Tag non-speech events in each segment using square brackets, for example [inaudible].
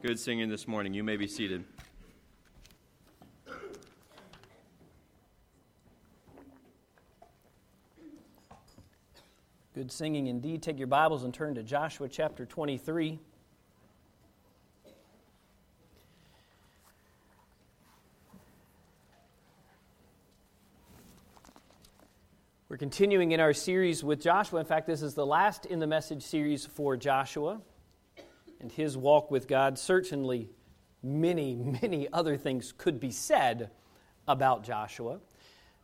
Good singing this morning. You may be seated. Good singing indeed. Take your Bibles and turn to Joshua chapter 23. We're continuing in our series with Joshua. In fact, this is the last in the message series for Joshua and his walk with God. Certainly, many, many other things could be said about Joshua.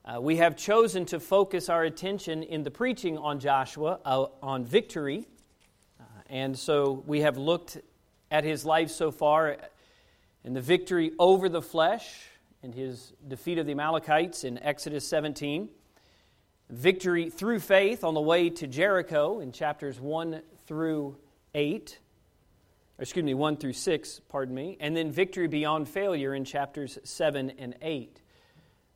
Uh, we have chosen to focus our attention in the preaching on Joshua uh, on victory. Uh, and so we have looked at his life so far and the victory over the flesh and his defeat of the Amalekites in Exodus 17 victory through faith on the way to Jericho in chapters 1 through 8. Excuse me, 1 through 6, pardon me. And then victory beyond failure in chapters 7 and 8.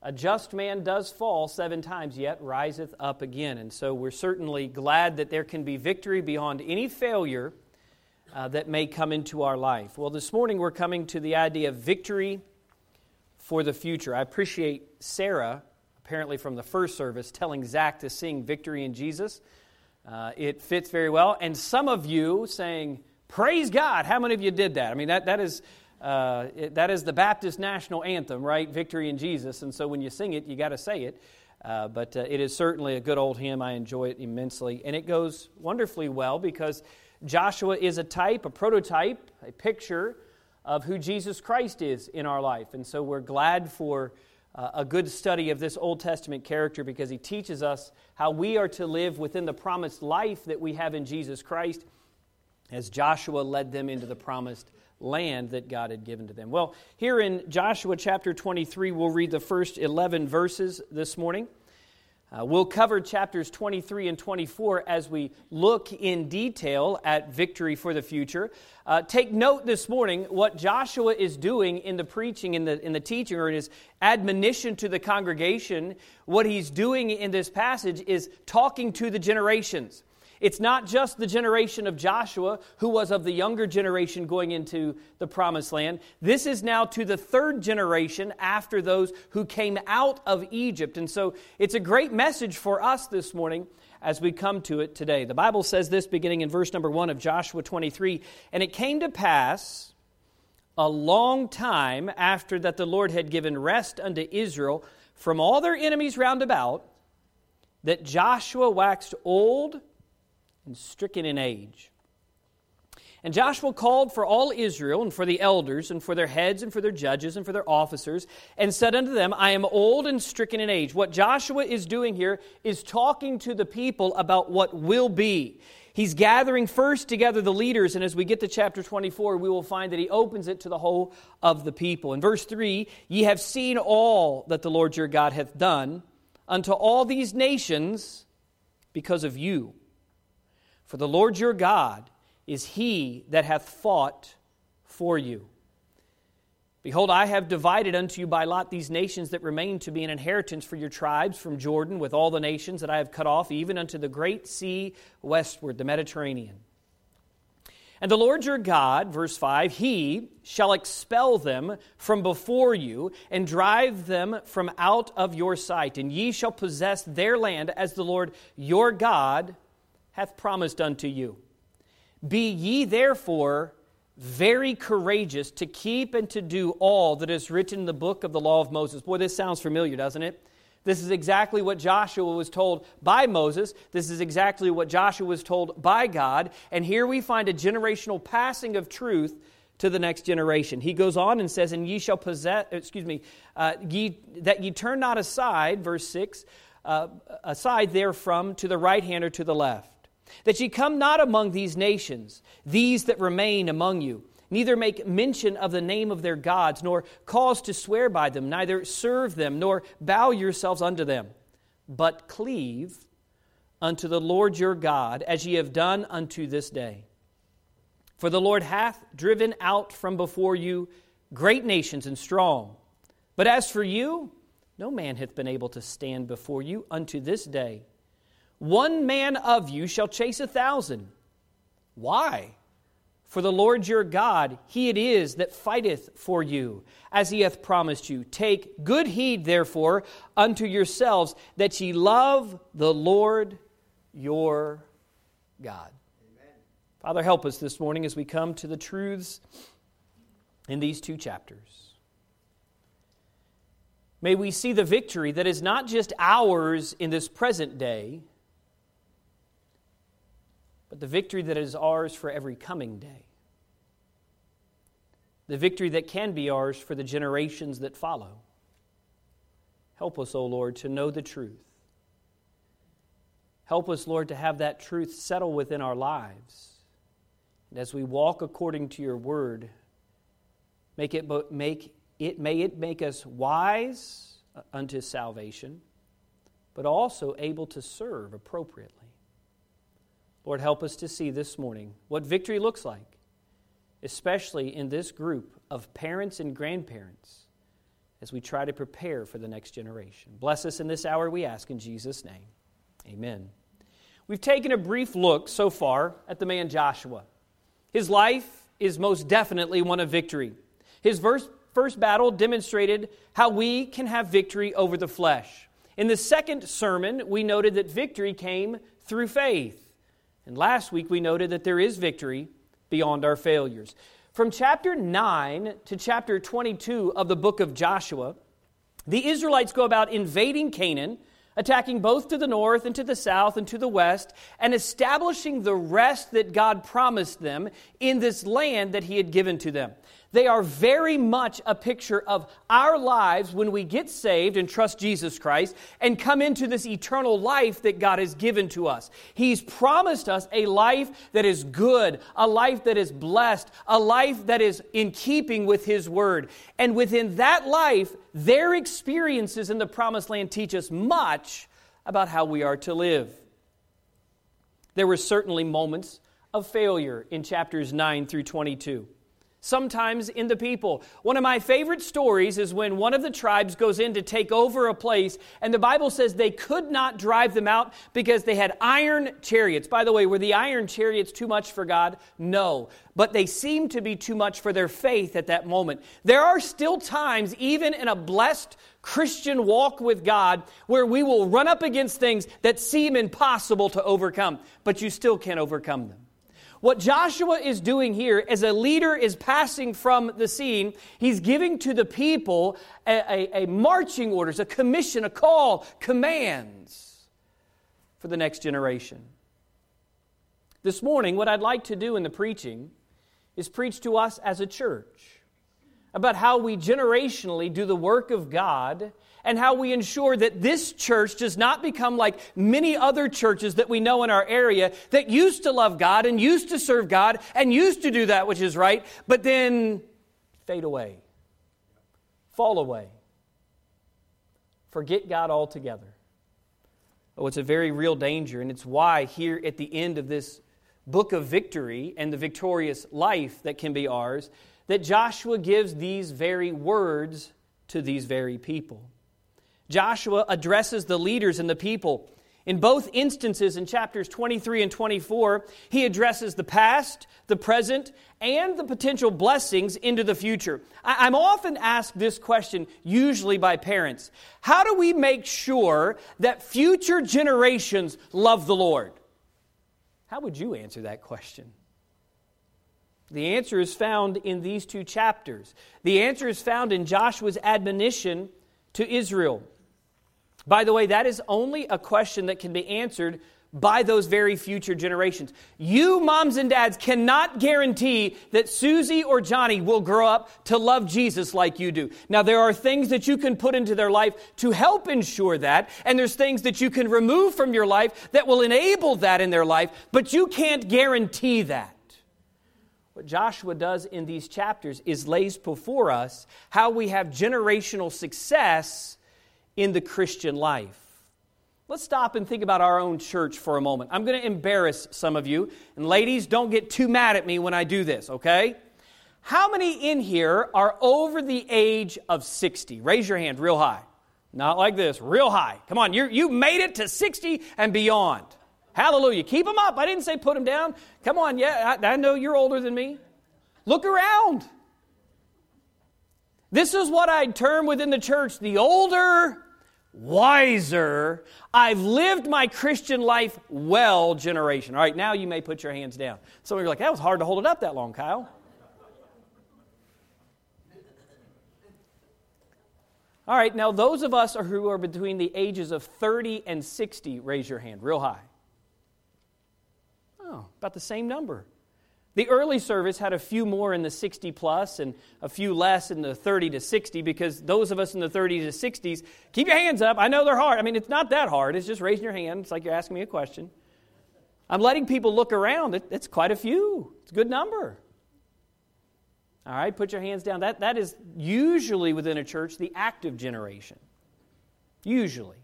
A just man does fall seven times, yet riseth up again. And so we're certainly glad that there can be victory beyond any failure uh, that may come into our life. Well, this morning we're coming to the idea of victory for the future. I appreciate Sarah apparently from the first service, telling Zach to sing Victory in Jesus. Uh, it fits very well. And some of you saying, Praise God. How many of you did that? I mean, that, that, is, uh, it, that is the Baptist national anthem, right? Victory in Jesus. And so when you sing it, you got to say it. Uh, but uh, it is certainly a good old hymn. I enjoy it immensely. And it goes wonderfully well because Joshua is a type, a prototype, a picture of who Jesus Christ is in our life. And so we're glad for uh, a good study of this Old Testament character because he teaches us how we are to live within the promised life that we have in Jesus Christ as Joshua led them into the promised land that God had given to them. Well, here in Joshua chapter 23, we'll read the first 11 verses this morning. Uh, we'll cover chapters 23 and 24 as we look in detail at victory for the future. Uh, take note this morning what Joshua is doing in the preaching, in the, in the teaching, or in his admonition to the congregation. What he's doing in this passage is talking to the generations. It's not just the generation of Joshua, who was of the younger generation going into the promised land. This is now to the third generation after those who came out of Egypt. And so it's a great message for us this morning as we come to it today. The Bible says this beginning in verse number 1 of Joshua 23 And it came to pass a long time after that the Lord had given rest unto Israel from all their enemies round about that Joshua waxed old and stricken in age. And Joshua called for all Israel, and for the elders, and for their heads, and for their judges, and for their officers, and said unto them, I am old and stricken in age. What Joshua is doing here is talking to the people about what will be. He's gathering first together the leaders, and as we get to chapter 24, we will find that he opens it to the whole of the people. In verse 3, ye have seen all that the Lord your God hath done unto all these nations because of you. For the Lord your God is he that hath fought for you. Behold, I have divided unto you by lot these nations that remain to be an inheritance for your tribes from Jordan, with all the nations that I have cut off, even unto the great sea westward, the Mediterranean. And the Lord your God, verse 5, he shall expel them from before you and drive them from out of your sight, and ye shall possess their land as the Lord your God hath promised unto you. Be ye therefore very courageous to keep and to do all that is written in the book of the law of Moses. Boy, this sounds familiar, doesn't it? This is exactly what Joshua was told by Moses. This is exactly what Joshua was told by God. And here we find a generational passing of truth to the next generation. He goes on and says, And ye shall possess, excuse me, uh, ye, that ye turn not aside, verse 6, uh, aside therefrom to the right hand or to the left that ye come not among these nations, these that remain among you, neither make mention of the name of their gods, nor cause to swear by them, neither serve them, nor bow yourselves unto them, but cleave unto the Lord your God, as ye have done unto this day. For the Lord hath driven out from before you great nations and strong. But as for you, no man hath been able to stand before you unto this day. One man of you shall chase a thousand. Why? For the Lord your God, he it is that fighteth for you, as he hath promised you. Take good heed, therefore, unto yourselves, that ye love the Lord your God. Amen. Father, help us this morning as we come to the truths in these two chapters. May we see the victory that is not just ours in this present day but the victory that is ours for every coming day. The victory that can be ours for the generations that follow. Help us, O Lord, to know the truth. Help us, Lord, to have that truth settle within our lives. And as we walk according to your word, make it, make it, may it make us wise uh, unto salvation, but also able to serve appropriately. Lord, help us to see this morning what victory looks like, especially in this group of parents and grandparents as we try to prepare for the next generation. Bless us in this hour, we ask in Jesus' name. Amen. We've taken a brief look so far at the man Joshua. His life is most definitely one of victory. His first, first battle demonstrated how we can have victory over the flesh. In the second sermon, we noted that victory came through faith. And last week we noted that there is victory beyond our failures. From chapter 9 to chapter 22 of the book of Joshua, the Israelites go about invading Canaan, attacking both to the north and to the south and to the west, and establishing the rest that God promised them in this land that He had given to them. They are very much a picture of our lives when we get saved and trust Jesus Christ and come into this eternal life that God has given to us. He's promised us a life that is good, a life that is blessed, a life that is in keeping with His Word. And within that life, their experiences in the promised land teach us much about how we are to live. There were certainly moments of failure in chapters 9 through 22 sometimes in the people. One of my favorite stories is when one of the tribes goes in to take over a place, and the Bible says they could not drive them out because they had iron chariots. By the way, were the iron chariots too much for God? No. But they seemed to be too much for their faith at that moment. There are still times, even in a blessed Christian walk with God, where we will run up against things that seem impossible to overcome, but you still can't overcome them. What Joshua is doing here as a leader is passing from the scene, he's giving to the people a, a, a marching orders, a commission, a call, commands for the next generation. This morning, what I'd like to do in the preaching is preach to us as a church about how we generationally do the work of God and how we ensure that this church does not become like many other churches that we know in our area that used to love God and used to serve God and used to do that which is right, but then fade away, fall away, forget God altogether. Oh, it's a very real danger, and it's why here at the end of this book of victory and the victorious life that can be ours, that Joshua gives these very words to these very people. Joshua addresses the leaders and the people. In both instances, in chapters 23 and 24, he addresses the past, the present, and the potential blessings into the future. I'm often asked this question, usually by parents How do we make sure that future generations love the Lord? How would you answer that question? The answer is found in these two chapters. The answer is found in Joshua's admonition to Israel. By the way, that is only a question that can be answered by those very future generations. You, moms and dads, cannot guarantee that Susie or Johnny will grow up to love Jesus like you do. Now, there are things that you can put into their life to help ensure that, and there's things that you can remove from your life that will enable that in their life, but you can't guarantee that. What Joshua does in these chapters is lays before us how we have generational success in the Christian life. Let's stop and think about our own church for a moment. I'm going to embarrass some of you. And ladies, don't get too mad at me when I do this, okay? How many in here are over the age of 60? Raise your hand real high. Not like this, real high. Come on, you you made it to 60 and beyond. Hallelujah. Keep them up. I didn't say put them down. Come on, yeah, I, I know you're older than me. Look around. This is what I'd term within the church the older, wiser, I've lived my Christian life well generation. All right, now you may put your hands down. Some of you are like, that was hard to hold it up that long, Kyle. All right, now those of us who are between the ages of 30 and 60, raise your hand real high. Oh, about the same number. The early service had a few more in the 60 plus and a few less in the 30 to 60 because those of us in the 30 to 60s, keep your hands up. I know they're hard. I mean, it's not that hard. It's just raising your hand. It's like you're asking me a question. I'm letting people look around. It's quite a few, it's a good number. All right, put your hands down. That, that is usually within a church the active generation. Usually.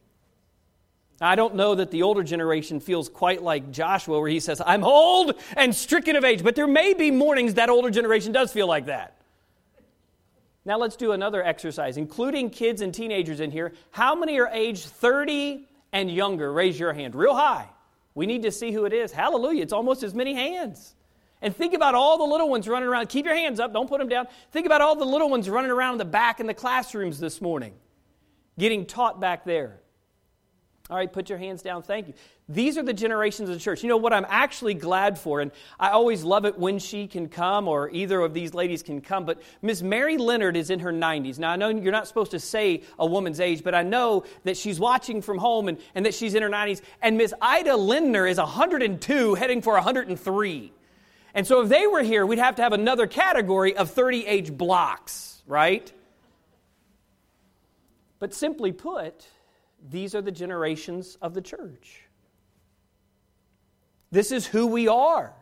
I don't know that the older generation feels quite like Joshua, where he says, I'm old and stricken of age. But there may be mornings that older generation does feel like that. Now let's do another exercise, including kids and teenagers in here. How many are age 30 and younger? Raise your hand real high. We need to see who it is. Hallelujah. It's almost as many hands. And think about all the little ones running around. Keep your hands up, don't put them down. Think about all the little ones running around in the back in the classrooms this morning, getting taught back there. All right, put your hands down. Thank you. These are the generations of the church. You know what I'm actually glad for, and I always love it when she can come or either of these ladies can come, but Miss Mary Leonard is in her 90s. Now, I know you're not supposed to say a woman's age, but I know that she's watching from home and, and that she's in her 90s. And Miss Ida Lindner is 102, heading for 103. And so if they were here, we'd have to have another category of 30 age blocks, right? But simply put, these are the generations of the church. This is who we are.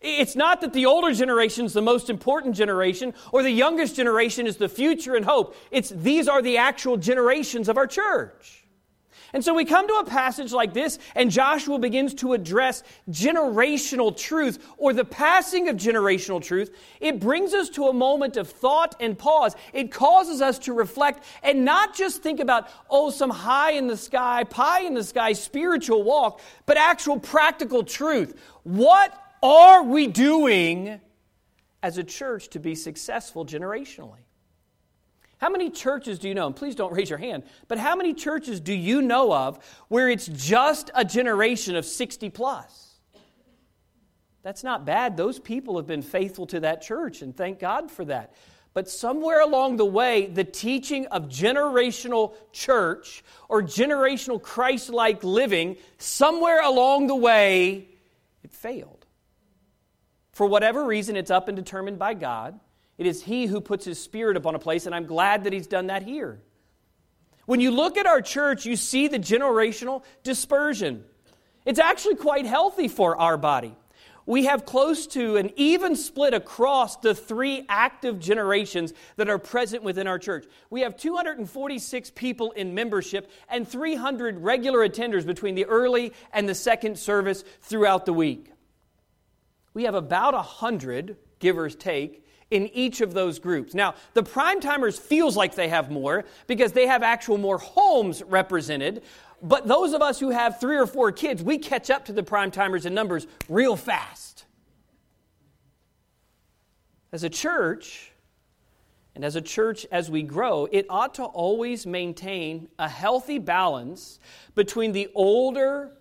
It's not that the older generation is the most important generation or the youngest generation is the future and hope. It's these are the actual generations of our church. And so we come to a passage like this, and Joshua begins to address generational truth or the passing of generational truth. It brings us to a moment of thought and pause. It causes us to reflect and not just think about, oh, some high in the sky, pie in the sky spiritual walk, but actual practical truth. What are we doing as a church to be successful generationally? How many churches do you know? And please don't raise your hand, but how many churches do you know of where it's just a generation of 60 plus? That's not bad. Those people have been faithful to that church, and thank God for that. But somewhere along the way, the teaching of generational church or generational Christ like living, somewhere along the way, it failed. For whatever reason, it's up and determined by God. It is He who puts His Spirit upon a place, and I'm glad that He's done that here. When you look at our church, you see the generational dispersion. It's actually quite healthy for our body. We have close to an even split across the three active generations that are present within our church. We have 246 people in membership and 300 regular attenders between the early and the second service throughout the week. We have about 100, give or take, in each of those groups. Now, the prime timers feels like they have more because they have actual more homes represented, but those of us who have 3 or 4 kids, we catch up to the prime timers in numbers real fast. As a church, and as a church, as we grow, it ought to always maintain a healthy balance between the older,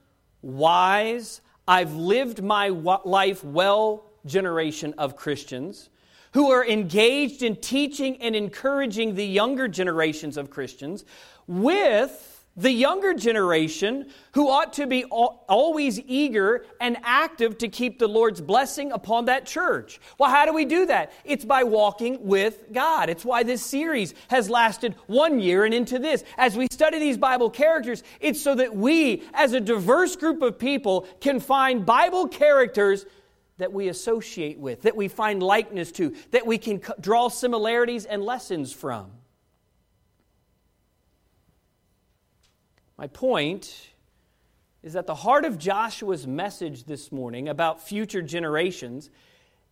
wise, I've lived my life well generation of Christians who are engaged in teaching and encouraging the younger generations of Christians with the younger generation who ought to be always eager and active to keep the Lord's blessing upon that church. Well, how do we do that? It's by walking with God. It's why this series has lasted one year and into this. As we study these Bible characters, it's so that we, as a diverse group of people, can find Bible characters that we associate with, that we find likeness to, that we can draw similarities and lessons from. My point is that the heart of Joshua's message this morning about future generations,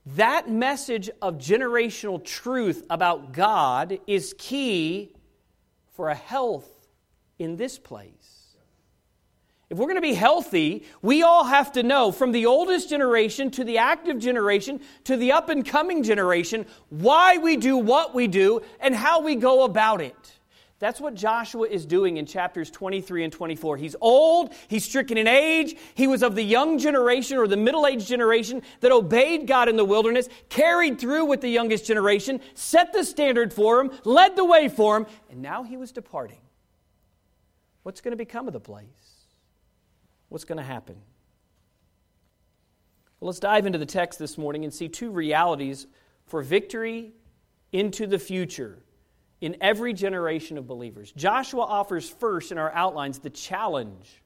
that message of generational truth about God is key for a health in this place. If we're going to be healthy, we all have to know from the oldest generation to the active generation to the up and coming generation why we do what we do and how we go about it. That's what Joshua is doing in chapters 23 and 24. He's old, he's stricken in age, he was of the young generation or the middle aged generation that obeyed God in the wilderness, carried through with the youngest generation, set the standard for him, led the way for him, and now he was departing. What's going to become of the place? What's going to happen? Well, let's dive into the text this morning and see two realities for victory into the future in every generation of believers. Joshua offers first in our outlines the challenge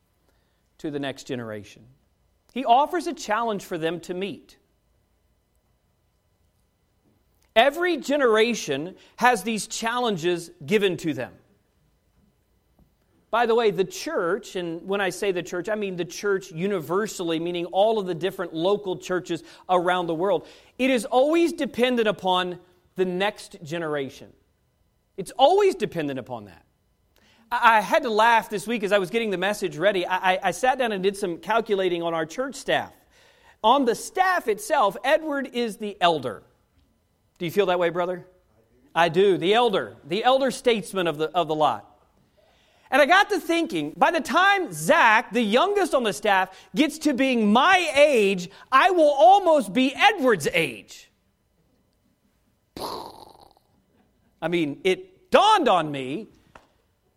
to the next generation. He offers a challenge for them to meet. Every generation has these challenges given to them. By the way, the church, and when I say the church, I mean the church universally, meaning all of the different local churches around the world, it is always dependent upon the next generation. It's always dependent upon that. I, had to laugh this week as I was getting the message ready. I, I sat down and did some calculating on our church staff. On the staff itself, Edward is the elder. Do you feel that way, brother? I do. The elder, the elder statesman of the, of the lot. And I got to thinking, by the time Zach, the youngest on the staff, gets to being my age, I will almost be Edward's age. I mean, it dawned on me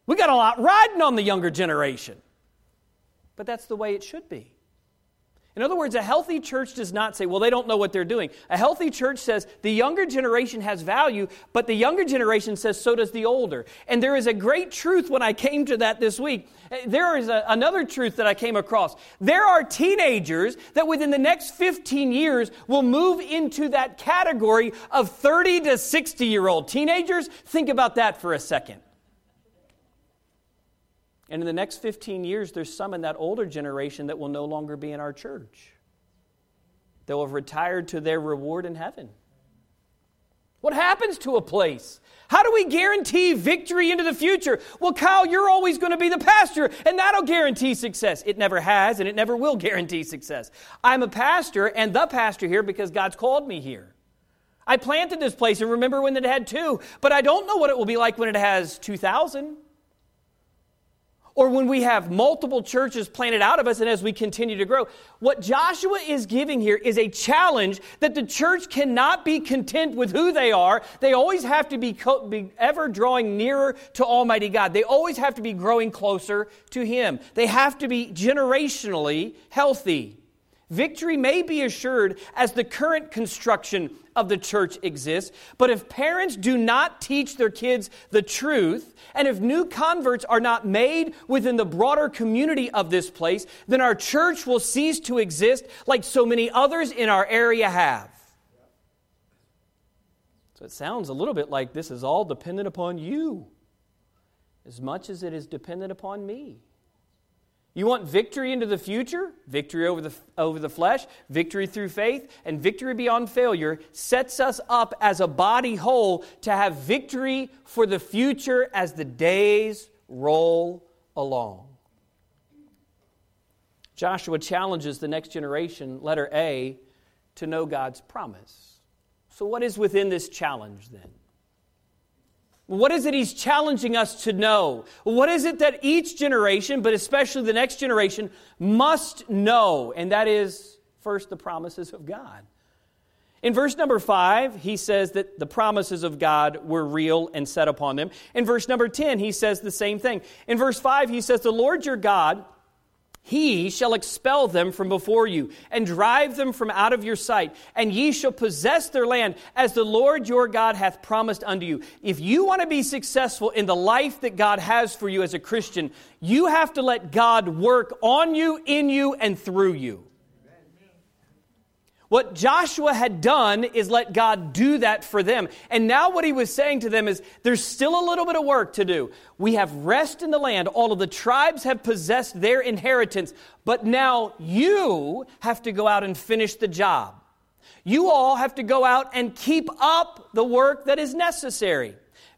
we got a lot riding on the younger generation. But that's the way it should be. In other words, a healthy church does not say, well, they don't know what they're doing. A healthy church says the younger generation has value, but the younger generation says so does the older. And there is a great truth when I came to that this week. Eh, there is a, another truth that I came across. There are teenagers that within the next 15 years will move into that category of 30 to 60 year old teenagers. Think about that for a second. And in the next 15 years, there's some in that older generation that will no longer be in our church. They'll have retired to their reward in heaven. What happens to a place? How do we guarantee victory into the future? Well, Kyle, you're always going to be the pastor, and that'll guarantee success. It never has, and it never will guarantee success. I'm a pastor and the pastor here because God's called me here. I planted this place and remember when it had two, but I don't know what it will be like when it has 2,000 or when we have multiple churches planted out of us and as we continue to grow. What Joshua is giving here is a challenge that the church cannot be content with who they are. They always have to be, co- be ever drawing nearer to Almighty God. They always have to be growing closer to Him. They have to be generationally healthy. Victory may be assured as the current construction of the church exists, but if parents do not teach their kids the truth, and if new converts are not made within the broader community of this place, then our church will cease to exist like so many others in our area have. So it sounds a little bit like this is all dependent upon you as much as it is dependent upon me. You want victory into the future? Victory over the, over the flesh, victory through faith, and victory beyond failure sets us up as a body whole to have victory for the future as the days roll along. Joshua challenges the next generation, letter A, to know God's promise. So, what is within this challenge then? What is it he's challenging us to know? What is it that each generation, but especially the next generation, must know? And that is, first, the promises of God. In verse number five, he says that the promises of God were real and set upon them. In verse number 10, he says the same thing. In verse 5, he says, The Lord your God he shall expel them from before you and drive them from out of your sight, and ye shall possess their land as the Lord your God hath promised unto you. If you want to be successful in the life that God has for you as a Christian, you have to let God work on you, in you, and through you. What Joshua had done is let God do that for them. And now what he was saying to them is there's still a little bit of work to do. We have rest in the land. All of the tribes have possessed their inheritance. But now you have to go out and finish the job. You all have to go out and keep up the work that is necessary.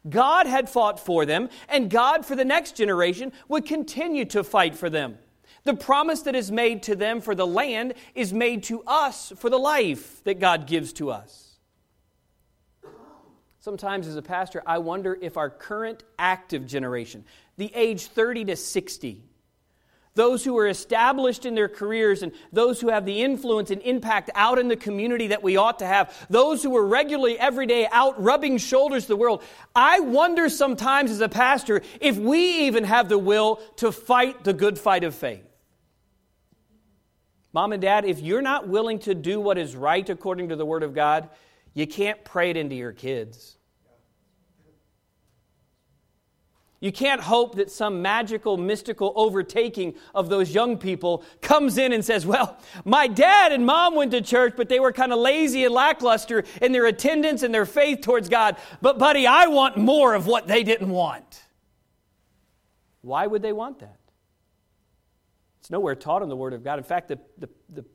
God had fought for them, and God for the next generation would continue to fight for them. The promise that is made to them for the land is made to us for the life that God gives to us. Sometimes, as a pastor, I wonder if our current active generation, the age 30 to 60, those who are established in their careers and those who have the influence and impact out in the community that we ought to have, those who are regularly every day out rubbing shoulders to the world. I wonder sometimes as a pastor if we even have the will to fight the good fight of faith. Mom and dad, if you're not willing to do what is right according to the Word of God, you can't pray it into your kids. You can't hope that some magical, mystical overtaking of those young people comes in and says, Well, my dad and mom went to church, but they were kind of lazy and lackluster in their attendance and their faith towards God. But, buddy, I want more of what they didn't want. Why would they want that? It's nowhere taught in the Word of God. In fact, the, the, the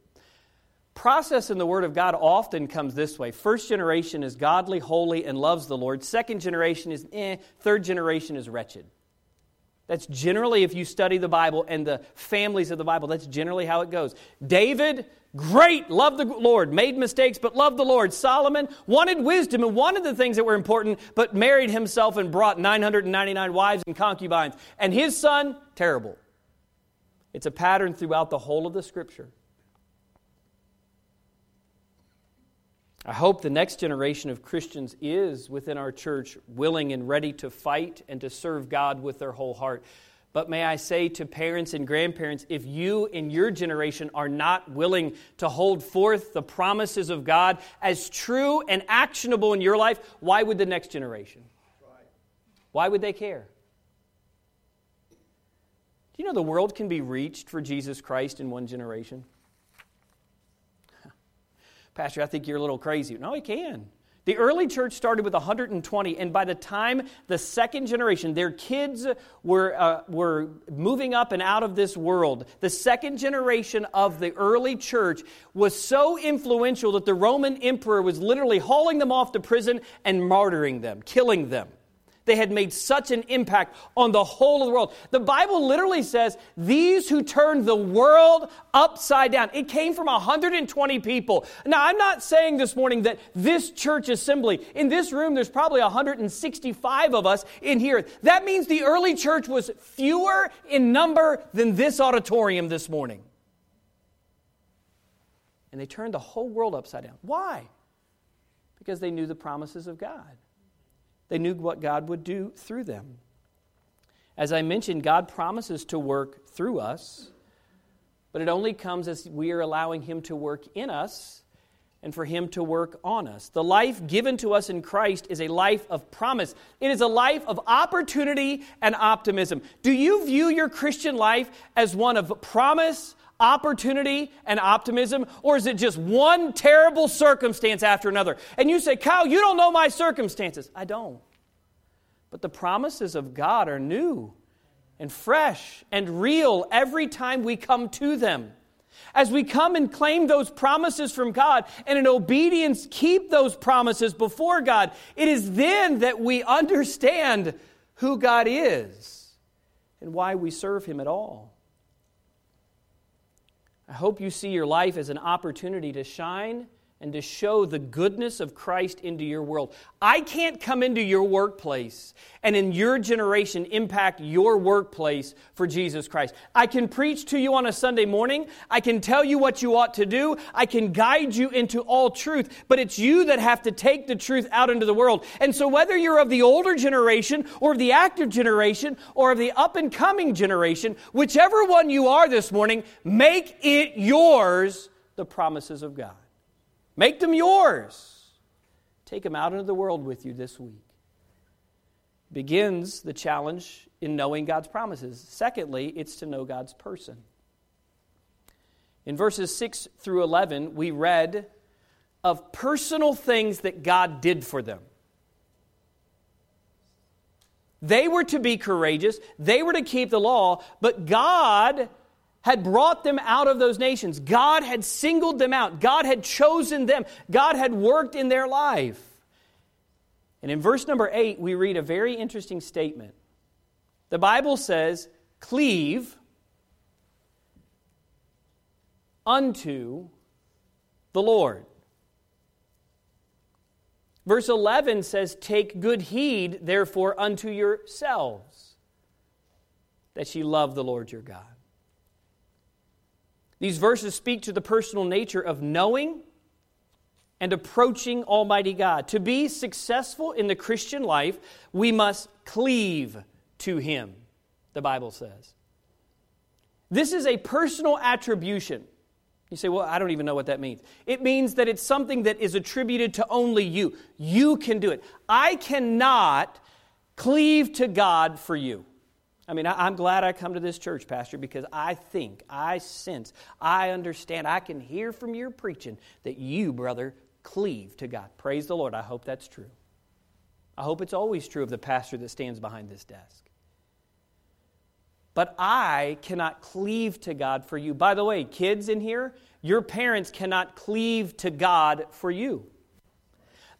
process in the Word of God often comes this way first generation is godly, holy, and loves the Lord. Second generation is eh. Third generation is wretched. That's generally, if you study the Bible and the families of the Bible, that's generally how it goes. David, great, loved the Lord, made mistakes, but loved the Lord. Solomon wanted wisdom and wanted the things that were important, but married himself and brought 999 wives and concubines. And his son, terrible. It's a pattern throughout the whole of the scripture. I hope the next generation of Christians is within our church willing and ready to fight and to serve God with their whole heart. But may I say to parents and grandparents, if you in your generation are not willing to hold forth the promises of God as true and actionable in your life, why would the next generation? Why would they care? You know the world can be reached for Jesus Christ in one generation? [laughs] Pastor, I think you're a little crazy. No, he can. The early church started with 120, and by the time the second generation, their kids were, uh, were moving up and out of this world, the second generation of the early church was so influential that the Roman emperor was literally hauling them off to prison and martyring them, killing them. They had made such an impact on the whole of the world. The Bible literally says, These who turned the world upside down. It came from 120 people. Now, I'm not saying this morning that this church assembly, in this room, there's probably 165 of us in here. That means the early church was fewer in number than this auditorium this morning. And they turned the whole world upside down. Why? Because they knew the promises of God. They knew what God would do through them. As I mentioned, God promises to work through us, but it only comes as we are allowing Him to work in us and for Him to work on us. The life given to us in Christ is a life of promise, it is a life of opportunity and optimism. Do you view your Christian life as one of promise? Opportunity and optimism, or is it just one terrible circumstance after another? And you say, Kyle, you don't know my circumstances. I don't. But the promises of God are new and fresh and real every time we come to them. As we come and claim those promises from God and in obedience keep those promises before God, it is then that we understand who God is and why we serve Him at all. I hope you see your life as an opportunity to shine and to show the goodness of Christ into your world. I can't come into your workplace and in your generation impact your workplace for Jesus Christ. I can preach to you on a Sunday morning. I can tell you what you ought to do. I can guide you into all truth, but it's you that have to take the truth out into the world. And so whether you're of the older generation or of the active generation or of the up and coming generation, whichever one you are this morning, make it yours the promises of God. Make them yours. Take them out into the world with you this week. Begins the challenge in knowing God's promises. Secondly, it's to know God's person. In verses 6 through 11, we read of personal things that God did for them. They were to be courageous, they were to keep the law, but God had brought them out of those nations. God had singled them out. God had chosen them. God had worked in their life. And in verse number 8, we read a very interesting statement. The Bible says, cleave unto the Lord. Verse 11 says, Take good heed, therefore, unto yourselves, that ye love the Lord your God. These verses speak to the personal nature of knowing and approaching Almighty God. To be successful in the Christian life, we must cleave to Him, the Bible says. This is a personal attribution. You say, well, I don't even know what that means. It means that it's something that is attributed to only you. You can do it. I cannot cleave to God for you. I mean, I'm glad I come to this church, Pastor, because I think, I sense, I understand, I can hear from your preaching that you, brother, cleave to God. Praise the Lord. I hope that's true. I hope it's always true of the pastor that stands behind this desk. But I cannot cleave to God for you. By the way, kids in here, your parents cannot cleave to God for you.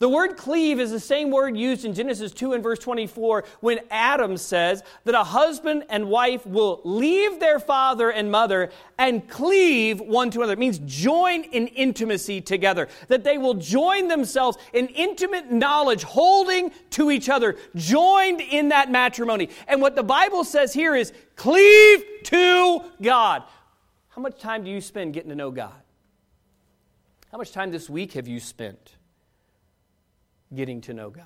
The word cleave is the same word used in Genesis 2 and verse 24 when Adam says that a husband and wife will leave their father and mother and cleave one to another. It means join in intimacy together. That they will join themselves in intimate knowledge, holding to each other, joined in that matrimony. And what the Bible says here is cleave to God. How much time do you spend getting to know God? How much time this week have you spent? Getting to know God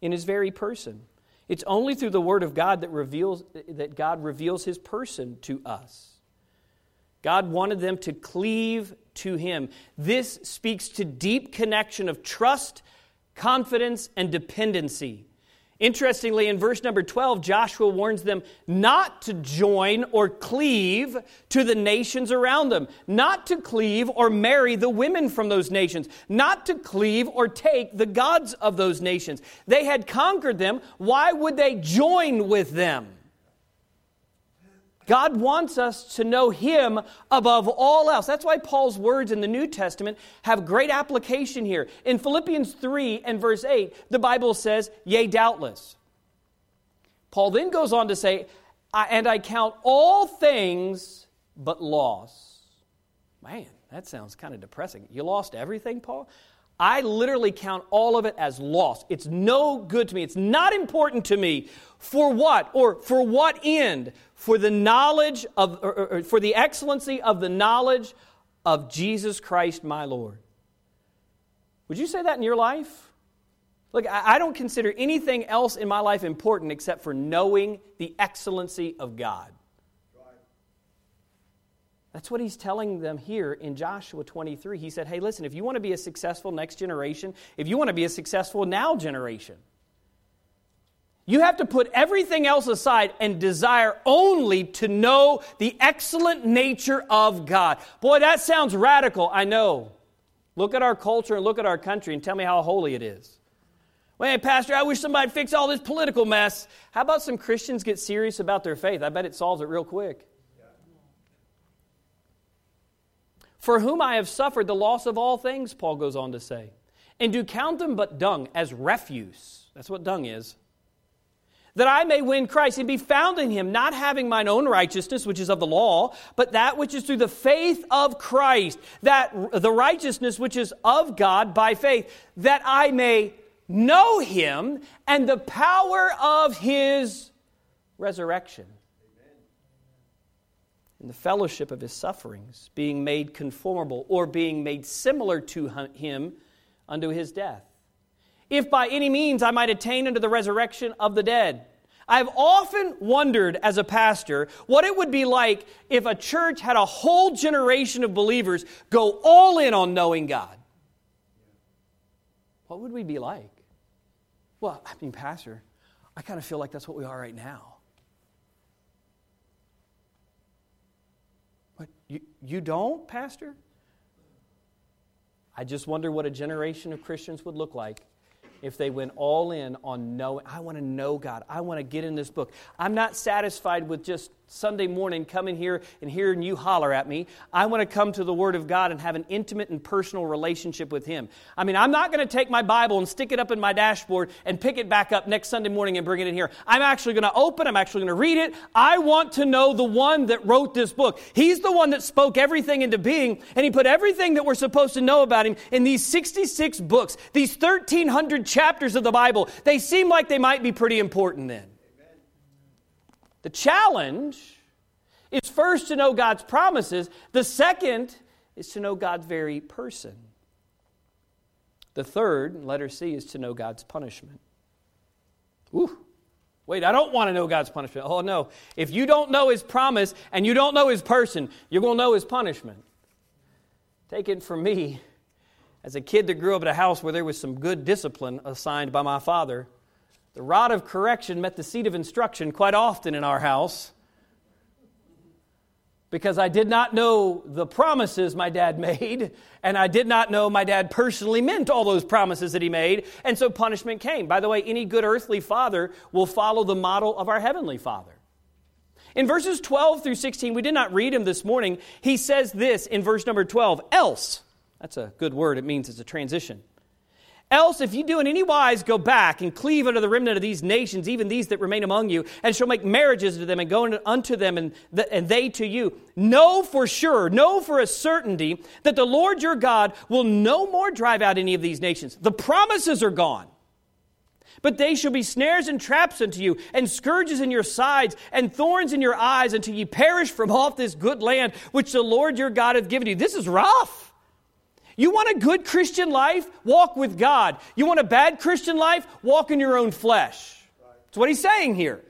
in his very person. It's only through the word of God that reveals that God reveals his person to us. God wanted them to cleave to him. This speaks to deep connection of trust, confidence, and dependency. Interestingly, in verse number 12, Joshua warns them not to join or cleave to the nations around them, not to cleave or marry the women from those nations, not to cleave or take the gods of those nations. They had conquered them. Why would they join with them? God wants us to know Him above all else. That's why Paul's words in the New Testament have great application here. In Philippians 3 and verse 8, the Bible says, Yea, doubtless. Paul then goes on to say, And I count all things but loss. Man, that sounds kind of depressing. You lost everything, Paul? I literally count all of it as loss. It's no good to me. It's not important to me. For what? Or for what end? For the knowledge of, or, or, for the excellency of the knowledge of Jesus Christ my Lord. Would you say that in your life? Look, I don't consider anything else in my life important except for knowing the excellency of God. That's what he's telling them here in Joshua 23. He said, Hey, listen, if you want to be a successful next generation, if you want to be a successful now generation, you have to put everything else aside and desire only to know the excellent nature of God. Boy, that sounds radical, I know. Look at our culture and look at our country and tell me how holy it is. Wait, Pastor, I wish somebody'd fix all this political mess. How about some Christians get serious about their faith? I bet it solves it real quick. For whom I have suffered the loss of all things, Paul goes on to say, and do count them but dung as refuse. That's what dung is. That I may win Christ and be found in him, not having mine own righteousness, which is of the law, but that which is through the faith of Christ, that the righteousness which is of God by faith, that I may know him and the power of his resurrection in the fellowship of his sufferings, being made conformable or being made similar to him unto his death. If by any means I might attain unto the resurrection of the dead. I've often wondered as a pastor what it would be like if a church had a whole generation of believers go all in on knowing God. What would we be like? Well, I mean, Pastor, I kind of feel like that's what we are right now. You, don't, Pastor? I just wonder what a generation of Christians would look like if they went all in on knowing, I want to know God. I want to get in this book. I'm not satisfied with just Sunday morning coming here and hearing you holler at me. I want to come to the Word of God and have an intimate and personal relationship with Him. I mean, I'm not going to take my Bible and stick it up in my dashboard and pick it back up next Sunday morning and bring it in here. I'm actually going to open, I'm actually going to read it. I want to know the one that wrote this book. He's the one that spoke everything into being, and He put everything that we're supposed to know about Him in these 66 books, these 1,300 chapters of the Bible. They seem like they might be pretty important then. The challenge is first to know God's promises, the second is to know God's very person. The third, letter C, is to know God's punishment. Ooh. Wait, I don't want to know God's punishment. Oh, no. If you don't know His promise and you don't know His person, you're going to know His punishment. Take it from me, as a kid that grew up in a house where there was some good discipline assigned by my father, the rod of correction met the seat of instruction quite often in our house because I did not know the promises my dad [laughs] made, and I did not know my dad personally meant all those promises that he made, and so punishment came. By the way, any good earthly father will follow the model of our heavenly father. In verses 12 through 16, we did not read him this morning. He says this in verse number 12 else. That's a good word, it means it's a transition. Else, if you do in any wise go back and cleave unto the remnant of these nations, even these that remain among you, and shall make marriages to them and go unto them and, the, and they to you, know for sure, know for a certainty that the Lord your God will no more drive out any of these nations. The promises are gone. But they shall be snares and traps unto you, and scourges in your sides, and thorns in your eyes, until ye perish from off this good land which the Lord your God hath given you. This is rough. You want a good Christian life? Walk with God. You want a bad Christian life? Walk in your own flesh. That's what he's saying here.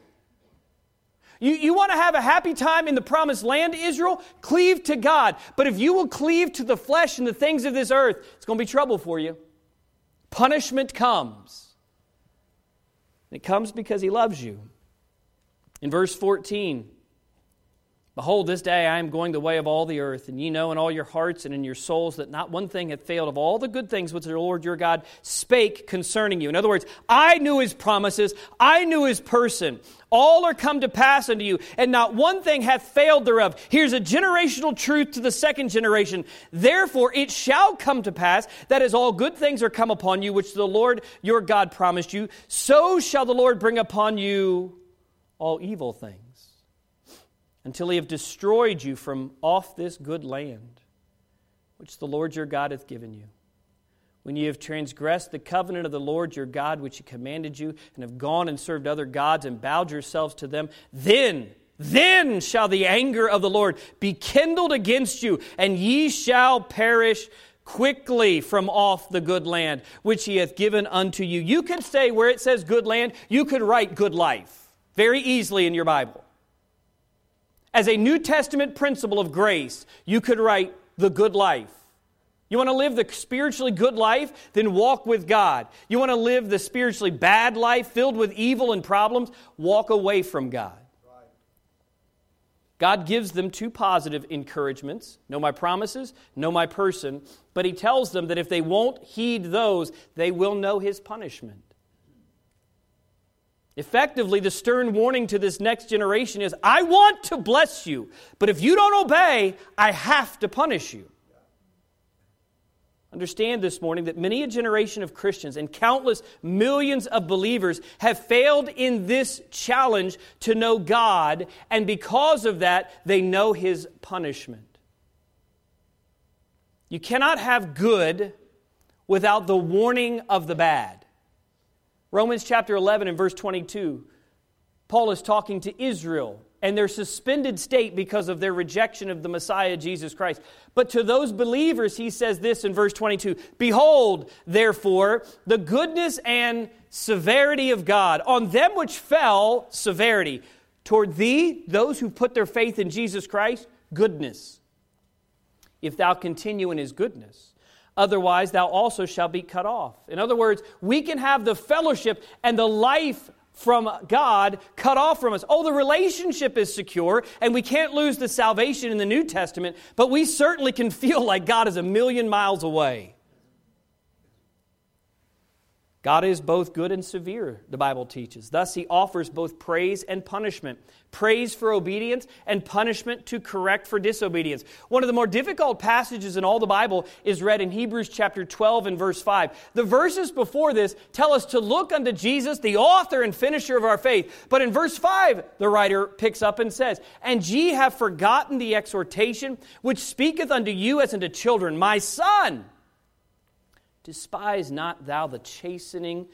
You, you want to have a happy time in the promised land, Israel? Cleave to God. But if you will cleave to the flesh and the things of this earth, it's going to be trouble for you. Punishment comes. It comes because he loves you. In verse 14, Behold, this day I am going the way of all the earth, and ye know in all your hearts and in your souls that not one thing hath failed of all the good things which the Lord your God spake concerning you. In other words, I knew his promises, I knew his person. All are come to pass unto you, and not one thing hath failed thereof. Here's a generational truth to the second generation. Therefore, it shall come to pass that as all good things are come upon you, which the Lord your God promised you, so shall the Lord bring upon you all evil things until he have destroyed you from off this good land, which the Lord your God hath given you. When ye have transgressed the covenant of the Lord your God, which he commanded you, and have gone and served other gods and bowed yourselves to them, then, then shall the anger of the Lord be kindled against you, and ye shall perish quickly from off the good land which he hath given unto you. You could say where it says good land, you could write good life very easily in your Bible. As a New Testament principle of grace, you could write the good life. You want to live the spiritually good life? Then walk with God. You want to live the spiritually bad life filled with evil and problems? Walk away from God. God gives them two positive encouragements know my promises, know my person, but He tells them that if they won't heed those, they will know His punishment. Effectively, the stern warning to this next generation is I want to bless you, but if you don't obey, I have to punish you. Understand this morning that many a generation of Christians and countless millions of believers have failed in this challenge to know God, and because of that, they know His punishment. You cannot have good without the warning of the bad. Romans chapter 11 and verse 22, Paul is talking to Israel and their suspended state because of their rejection of the Messiah, Jesus Christ. But to those believers, he says this in verse 22 Behold, therefore, the goodness and severity of God on them which fell, severity. Toward thee, those who put their faith in Jesus Christ, goodness. If thou continue in his goodness otherwise thou also shalt be cut off. In other words, we can have the fellowship and the life from God cut off from us. Oh, the relationship is secure, and we can't lose the salvation in the New Testament, but we certainly can feel like God is a million miles away. God is both good and severe, the Bible teaches. Thus, he offers both praise and punishment praise for obedience and punishment to correct for disobedience. One of the more difficult passages in all the Bible is read in Hebrews chapter 12 and verse 5. The verses before this tell us to look unto Jesus, the author and finisher of our faith. But in verse 5, the writer picks up and says, And ye have forgotten the exhortation which speaketh unto you as unto children, My son Despise not thou the chastening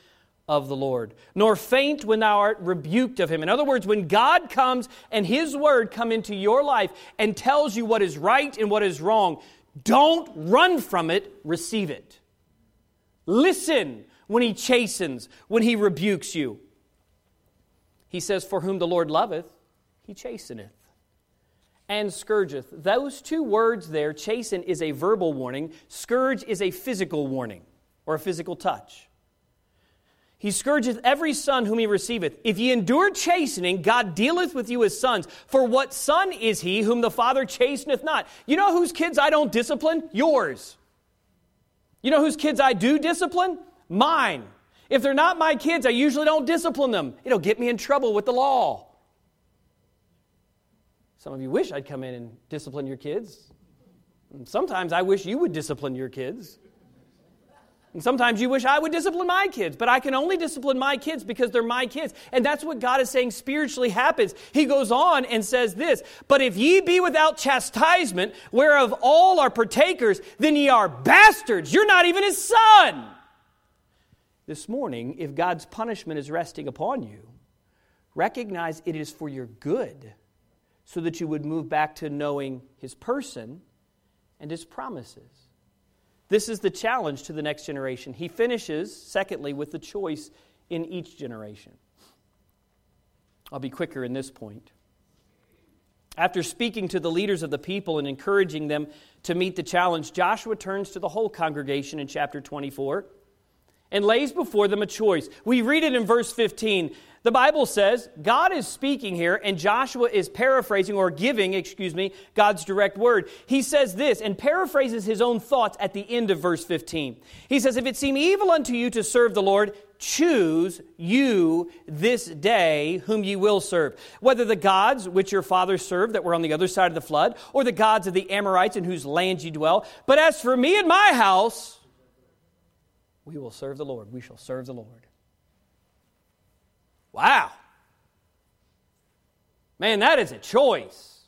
of the Lord, nor faint when thou art rebuked of him. In other words, when God comes and his word come into your life and tells you what is right and what is wrong, don't run from it, receive it. Listen when he chastens, when he rebukes you. He says, For whom the Lord loveth, he chasteneth and scourgeth. Those two words there, chasten is a verbal warning, scourge is a physical warning or a physical touch. He scourgeth every son whom he receiveth. If ye endure chastening, God dealeth with you as sons. For what son is he whom the Father chasteneth not? You know whose kids I don't discipline? Yours. You know whose kids I do discipline? Mine. If they're not my kids, I usually don't discipline them. It'll get me in trouble with the law. Some of you wish I'd come in and discipline your kids. And sometimes I wish you would discipline your kids. And sometimes you wish I would discipline my kids, but I can only discipline my kids because they're my kids. And that's what God is saying spiritually happens. He goes on and says this But if ye be without chastisement, whereof all are partakers, then ye are bastards. You're not even his son. This morning, if God's punishment is resting upon you, recognize it is for your good so that you would move back to knowing his person and his promises. This is the challenge to the next generation. He finishes, secondly, with the choice in each generation. I'll be quicker in this point. After speaking to the leaders of the people and encouraging them to meet the challenge, Joshua turns to the whole congregation in chapter 24 and lays before them a choice. We read it in verse 15 the Bible says God is speaking here, and Joshua is paraphrasing or giving, excuse me, God's direct word. He says this and paraphrases his own thoughts at the end of verse 15. He says, If it seem evil unto you to serve the Lord, choose you this day whom ye will serve. Whether the gods which your fathers served that were on the other side of the flood, or the gods of the Amorites in whose land ye dwell. But as for me and my house, we will serve the Lord. We shall serve the Lord. Wow. Man, that is a choice.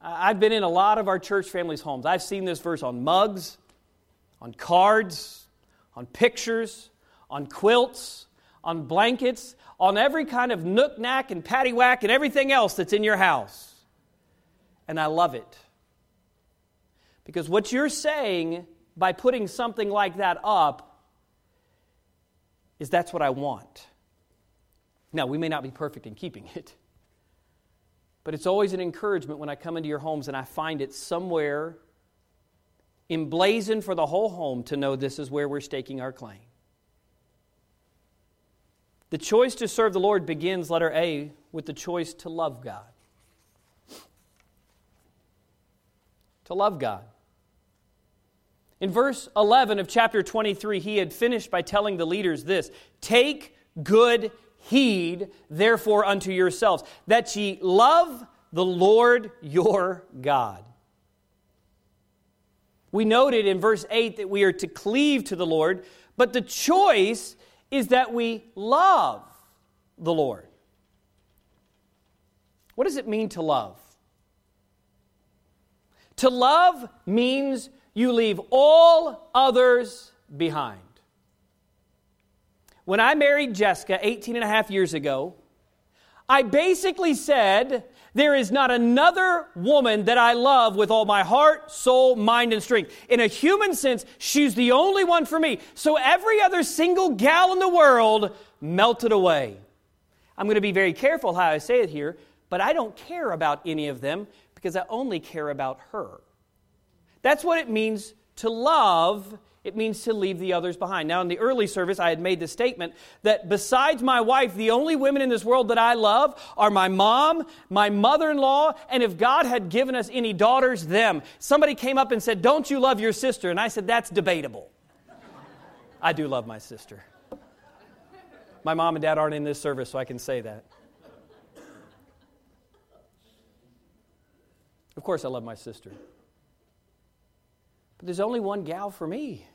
I've been in a lot of our church families' homes. I've seen this verse on mugs, on cards, on pictures, on quilts, on blankets, on every kind of nook knack and paddywhack and everything else that's in your house. And I love it. Because what you're saying by putting something like that up is that's what I want. Now, we may not be perfect in keeping [laughs] it, but it's always an encouragement when I come into your homes and I find it somewhere emblazoned for the whole home to know this is where we're staking our claim. The choice to serve the Lord begins, letter A, with the choice to love God. To love God. In verse 11 of chapter 23, he had finished by telling the leaders this Take good heed therefore unto yourselves, that ye love the Lord your God. We noted in verse 8 that we are to cleave to the Lord, but the choice is that we love the Lord. What does it mean to love? To love means you leave all others behind. When I married Jessica 18 and a half years ago, I basically said, There is not another woman that I love with all my heart, soul, mind, and strength. In a human sense, she's the only one for me. So every other single gal in the world melted away. I'm going to be very careful how I say it here, but I don't care about any of them because I only care about her. That's what it means to love it means to leave the others behind. Now, in the early service, I had made the statement that besides my wife, the only women in this world that I love are my mom, my mother in law, and if God had given us any daughters, them. Somebody came up and said, Don't you love your sister? And I said, That's debatable. I do love my sister. My mom and dad aren't in this service, so I can say that. Of course, I love my sister. But there's only one gal for me.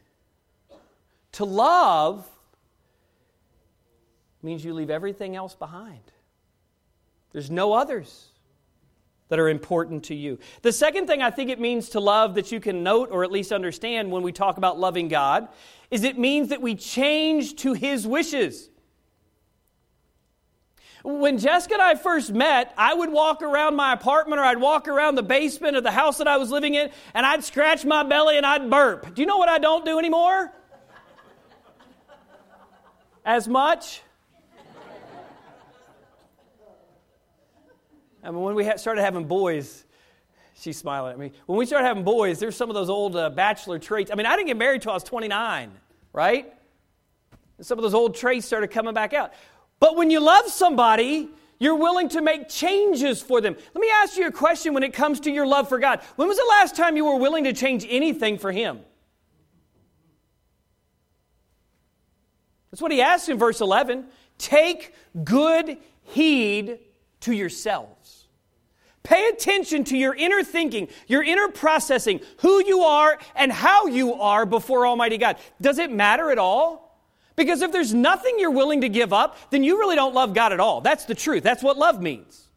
To love means you leave everything else behind. There's no others that are important to you. The second thing I think it means to love that you can note or at least understand when we talk about loving God is it means that we change to His wishes. When Jessica and I first met, I would walk around my apartment or I'd walk around the basement of the house that I was living in and I'd scratch my belly and I'd burp. Do you know what I don't do anymore? As much? I mean, when we started having boys, she's smiling at me. When we started having boys, there's some of those old uh, bachelor traits. I mean, I didn't get married till I was 29, right? Some of those old traits started coming back out. But when you love somebody, you're willing to make changes for them. Let me ask you a question when it comes to your love for God. When was the last time you were willing to change anything for Him? That's what He asks in verse 11. Take good heed to yourselves. Pay attention to your inner thinking, your inner processing, who you are and how you are before Almighty God. Does it matter at all? Because if there's nothing you're willing to give up, then you really don't love God at all. That's the truth. That's what love means.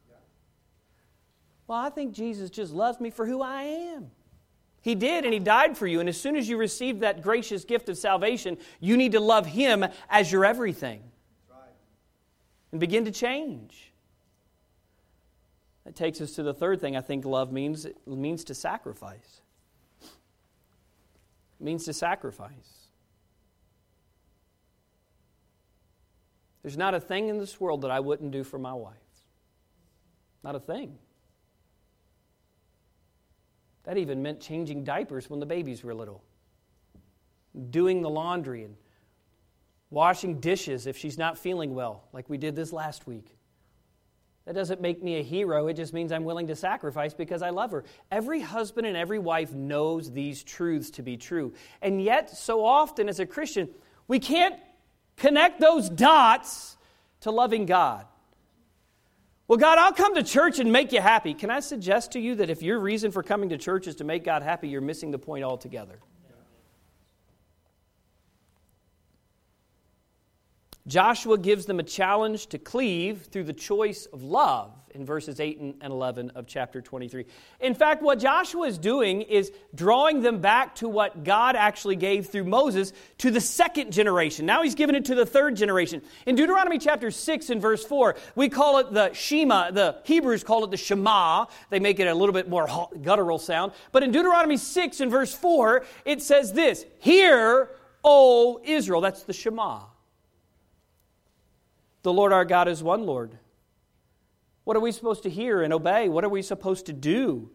Well, I think Jesus just loves me for who I am. He did, and He died for you. And as soon as you receive that gracious gift of salvation, you need to love Him as your everything and begin to change. That takes us to the third thing I think love means it means to sacrifice. It means to sacrifice. There's not a thing in this world that I wouldn't do for my wife. Not a thing. That even meant changing diapers when the babies were little, doing the laundry and washing dishes if she's not feeling well, like we did this last week. That doesn't make me a hero. It just means I'm willing to sacrifice because I love her. Every husband and every wife knows these truths to be true. And yet, so often as a Christian, we can't connect those dots to loving God. Well, God, I'll come to church and make you happy. Can I suggest to you that if your reason for coming to church is to make God happy, you're missing the point altogether? Joshua gives them a challenge to cleave through the choice of love in verses 8 and 11 of chapter 23. In fact, what Joshua is doing is drawing them back to what God actually gave through Moses to the second generation. Now he's given it to the third generation. In Deuteronomy chapter 6 and verse 4, we call it the Shema. The Hebrews call it the Shema. They make it a little bit more guttural sound. But in Deuteronomy 6 and verse 4, it says this Hear, O Israel. That's the Shema. The Lord our God is one Lord. What are we supposed to hear and obey? What are we supposed to do?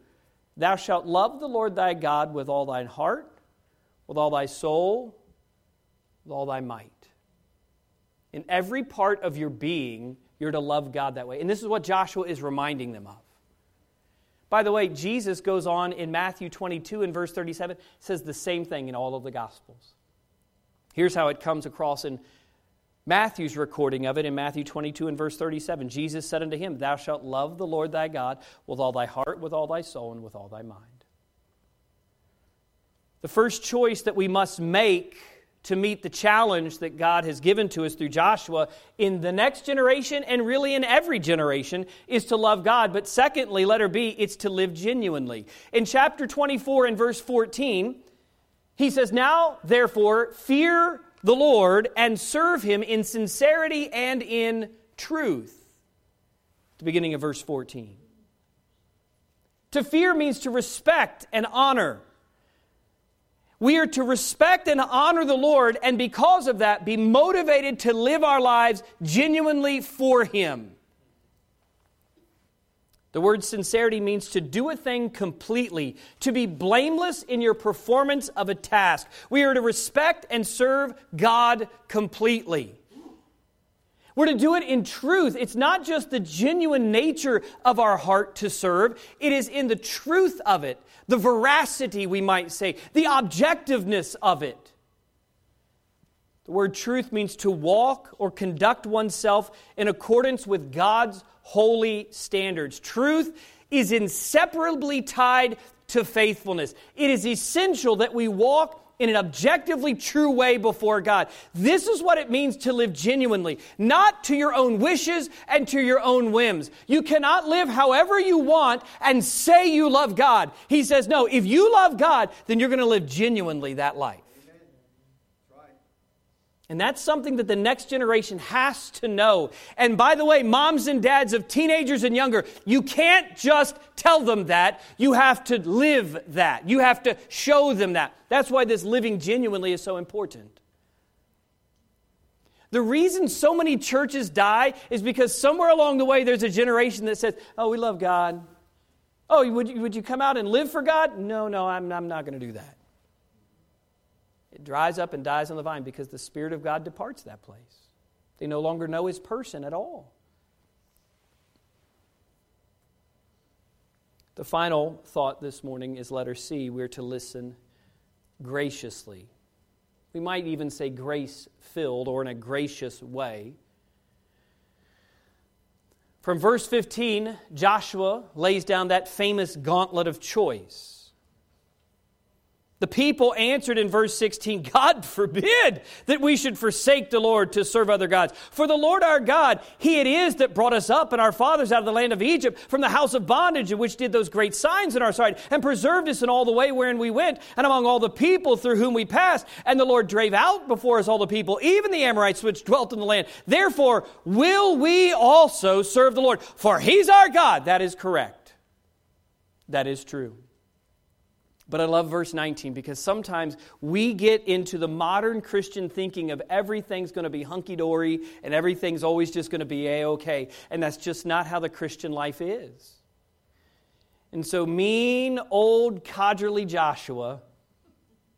Thou shalt love the Lord thy God with all thine heart, with all thy soul, with all thy might. In every part of your being, you're to love God that way. And this is what Joshua is reminding them of. By the way, Jesus goes on in Matthew 22 and verse 37, says the same thing in all of the Gospels. Here's how it comes across in Matthew's recording of it in Matthew 22 and verse 37 Jesus said unto him, Thou shalt love the Lord thy God with all thy heart, with all thy soul, and with all thy mind. The first choice that we must make to meet the challenge that God has given to us through Joshua in the next generation and really in every generation is to love God. But secondly, letter B, it's to live genuinely. In chapter 24 and verse 14, he says, Now therefore, fear the Lord and serve him in sincerity and in truth. The beginning of verse 14. To fear means to respect and honor. We are to respect and honor the Lord, and because of that, be motivated to live our lives genuinely for Him. The word sincerity means to do a thing completely, to be blameless in your performance of a task. We are to respect and serve God completely. We're to do it in truth. It's not just the genuine nature of our heart to serve, it is in the truth of it, the veracity, we might say, the objectiveness of it. The word truth means to walk or conduct oneself in accordance with God's holy standards. Truth is inseparably tied to faithfulness. It is essential that we walk in an objectively true way before God. This is what it means to live genuinely, not to your own wishes and to your own whims. You cannot live however you want and say you love God. He says, no, if you love God, then you're going to live genuinely that life. And that's something that the next generation has to know. And by the way, moms and dads of teenagers and younger, you can't just tell them that. You have to live that. You have to show them that. That's why this living genuinely is so important. The reason so many churches die is because somewhere along the way there's a generation that says, Oh, we love God. Oh, would you, would you come out and live for God? No, no, I'm, I'm not going to do that. It dries up and dies on the vine because the Spirit of God departs that place. They no longer know His person at all. The final thought this morning is letter C. We're to listen graciously. We might even say grace filled or in a gracious way. From verse 15, Joshua lays down that famous gauntlet of choice. The people answered in verse 16, God forbid that we should forsake the Lord to serve other gods. For the Lord our God, He it is that brought us up and our fathers out of the land of Egypt from the house of bondage, in which did those great signs in our sight, and preserved us in all the way wherein we went, and among all the people through whom we passed. And the Lord drave out before us all the people, even the Amorites which dwelt in the land. Therefore, will we also serve the Lord? For He's our God. That is correct. That is true. But I love verse 19 because sometimes we get into the modern Christian thinking of everything's going to be hunky dory and everything's always just going to be a okay. And that's just not how the Christian life is. And so, mean, old, codgerly Joshua,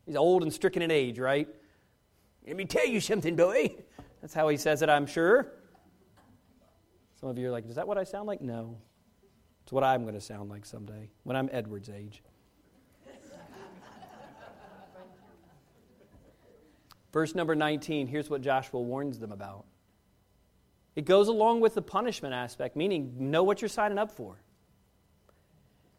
he's old and stricken in age, right? Let me tell you something, boy. That's how he says it, I'm sure. Some of you are like, is that what I sound like? No. It's what I'm going to sound like someday when I'm Edward's age. Verse number 19, here's what Joshua warns them about. It goes along with the punishment aspect, meaning know what you're signing up for.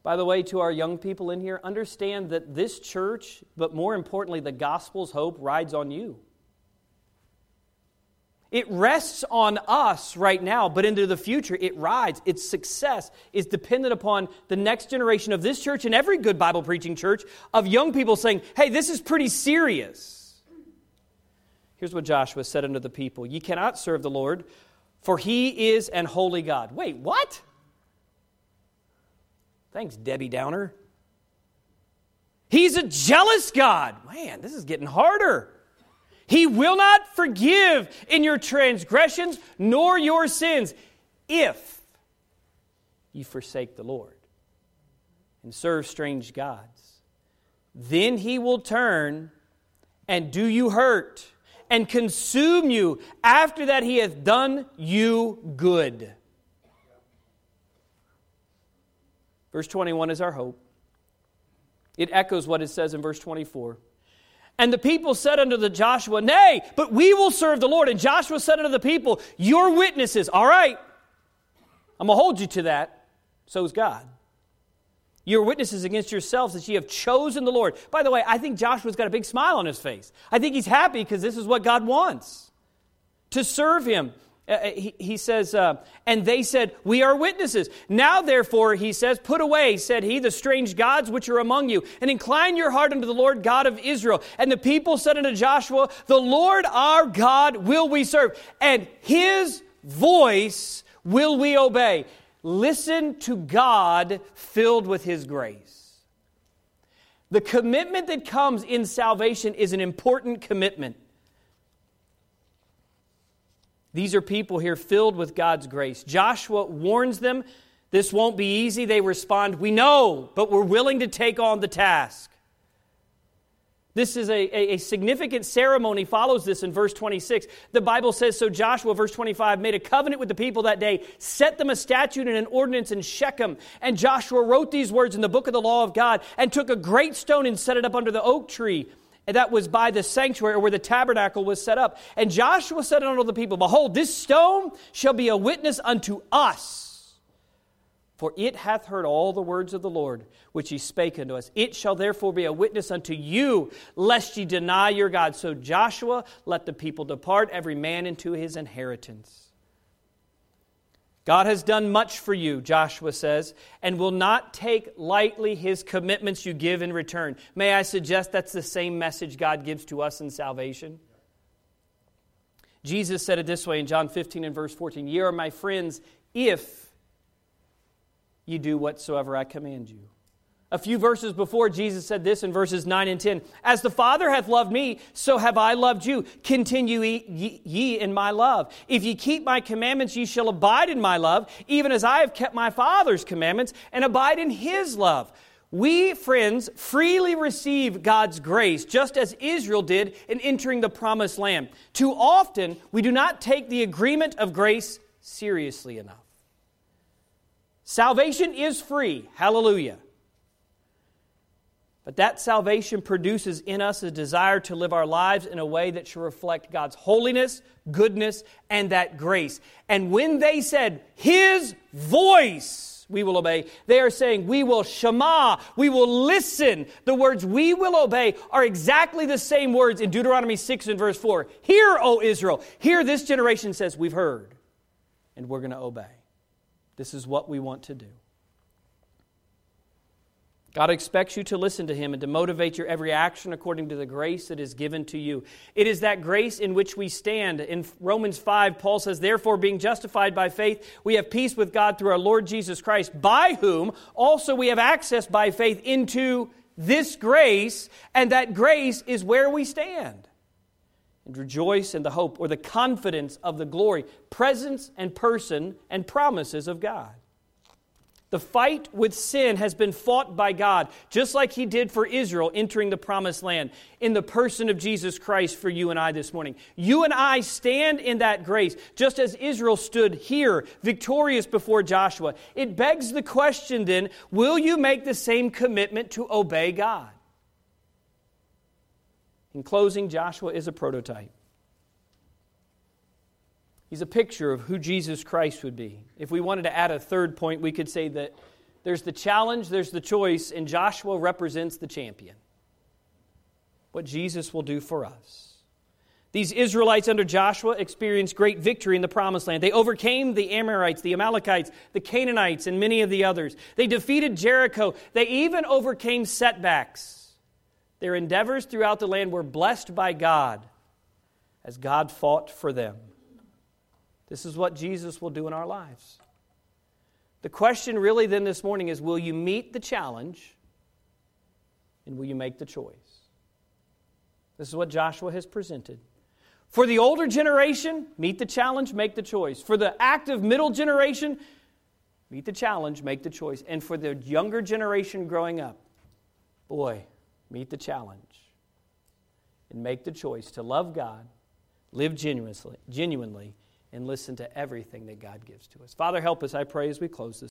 By the way, to our young people in here, understand that this church, but more importantly, the gospel's hope, rides on you. It rests on us right now, but into the future, it rides. Its success is dependent upon the next generation of this church and every good Bible preaching church of young people saying, hey, this is pretty serious. Here's what Joshua said unto the people Ye cannot serve the Lord, for he is an holy God. Wait, what? Thanks, Debbie Downer. He's a jealous God. Man, this is getting harder. He will not forgive in your transgressions nor your sins if you forsake the Lord and serve strange gods. Then he will turn and do you hurt and consume you after that he hath done you good. Verse 21 is our hope. It echoes what it says in verse 24. And the people said unto the Joshua, Nay, but we will serve the Lord. And Joshua said unto the people, You're witnesses. All right, I'm going to hold you to that. So is God. You're witnesses against yourselves that ye have chosen the Lord. By the way, I think Joshua's got a big smile on his face. I think he's happy because this is what God wants to serve him. Uh, uh, he, he, says, uh, and they said, We are witnesses. Now, therefore, he says, Put away, said he, the strange gods which are among you, and incline your heart unto the Lord God of Israel. And the people said unto Joshua, The Lord our God will we serve, and his voice will we obey. Listen to God filled with His grace. The commitment that comes in salvation is an important commitment. These are people here filled with God's grace. Joshua warns them this won't be easy. They respond, We know, but we're willing to take on the task. This is a, a, a, significant ceremony, follows this in verse 26. The Bible says, So Joshua, verse 25, made a covenant with the people that day, set them a statute and an ordinance in Shechem. And Joshua wrote these words in the book of the law of God, and took a great stone and set it up under the oak tree that was by the sanctuary where the tabernacle was set up. And Joshua said unto the people, Behold, this stone shall be a witness unto us, for it hath heard all the words of the Lord which he spake unto us. It shall therefore be a witness unto you, lest ye deny your God. So Joshua let the people depart, every man into his inheritance. God has done much for you, Joshua says, and will not take lightly his commitments you give in return. May I suggest that's the same message God gives to us in salvation? Jesus said it this way in John 15 and verse 14 Ye are my friends if ye do whatsoever I command you. A few verses before, Jesus said this in verses 9 and 10 As the Father hath loved me, so have I loved you. Continue ye in my love. If ye keep my commandments, ye shall abide in my love, even as I have kept my Father's commandments and abide in his love. We, friends, freely receive God's grace, just as Israel did in entering the promised land. Too often, we do not take the agreement of grace seriously enough. Salvation is free. Hallelujah. But that salvation produces in us a desire to live our lives in a way that should reflect God's holiness, goodness, and that grace. And when they said, His voice, we will obey, they are saying, We will shema, we will listen. The words we will obey are exactly the same words in Deuteronomy 6 and verse 4. Hear, O Israel. Here, this generation says, We've heard, and we're going to obey. This is what we want to do. God expects you to listen to Him and to motivate your every action according to the grace that is given to you. It is that grace in which we stand. In Romans 5, Paul says, Therefore, being justified by faith, we have peace with God through our Lord Jesus Christ, by whom also we have access by faith into this grace, and that grace is where we stand. And rejoice in the hope or the confidence of the glory, presence and person and promises of God. The fight with sin has been fought by God, just like He did for Israel entering the promised land, in the person of Jesus Christ for you and I this morning. You and I stand in that grace, just as Israel stood here, victorious before Joshua. It begs the question then will you make the same commitment to obey God? In closing, Joshua is a prototype. He's a picture of who Jesus Christ would be. If we wanted to add a third point, we could say that there's the challenge, there's the choice, and Joshua represents the champion. What Jesus will do for us. These Israelites under Joshua experienced great victory in the promised land. They overcame the Amorites, the Amalekites, the Canaanites, and many of the others. They defeated Jericho. They even overcame setbacks. Their endeavors throughout the land were blessed by God as God fought for them. This is what Jesus will do in our lives. The question really then this morning is will you meet the challenge and will you make the choice? This is what Joshua has presented. For the older generation, meet the challenge, make the choice. For the active middle generation, meet the challenge, make the choice. And for the younger generation growing up, boy, meet the challenge and make the choice to love God, live genuinely, genuinely and listen to everything that God gives to us. Father, help us, I pray, as we close this.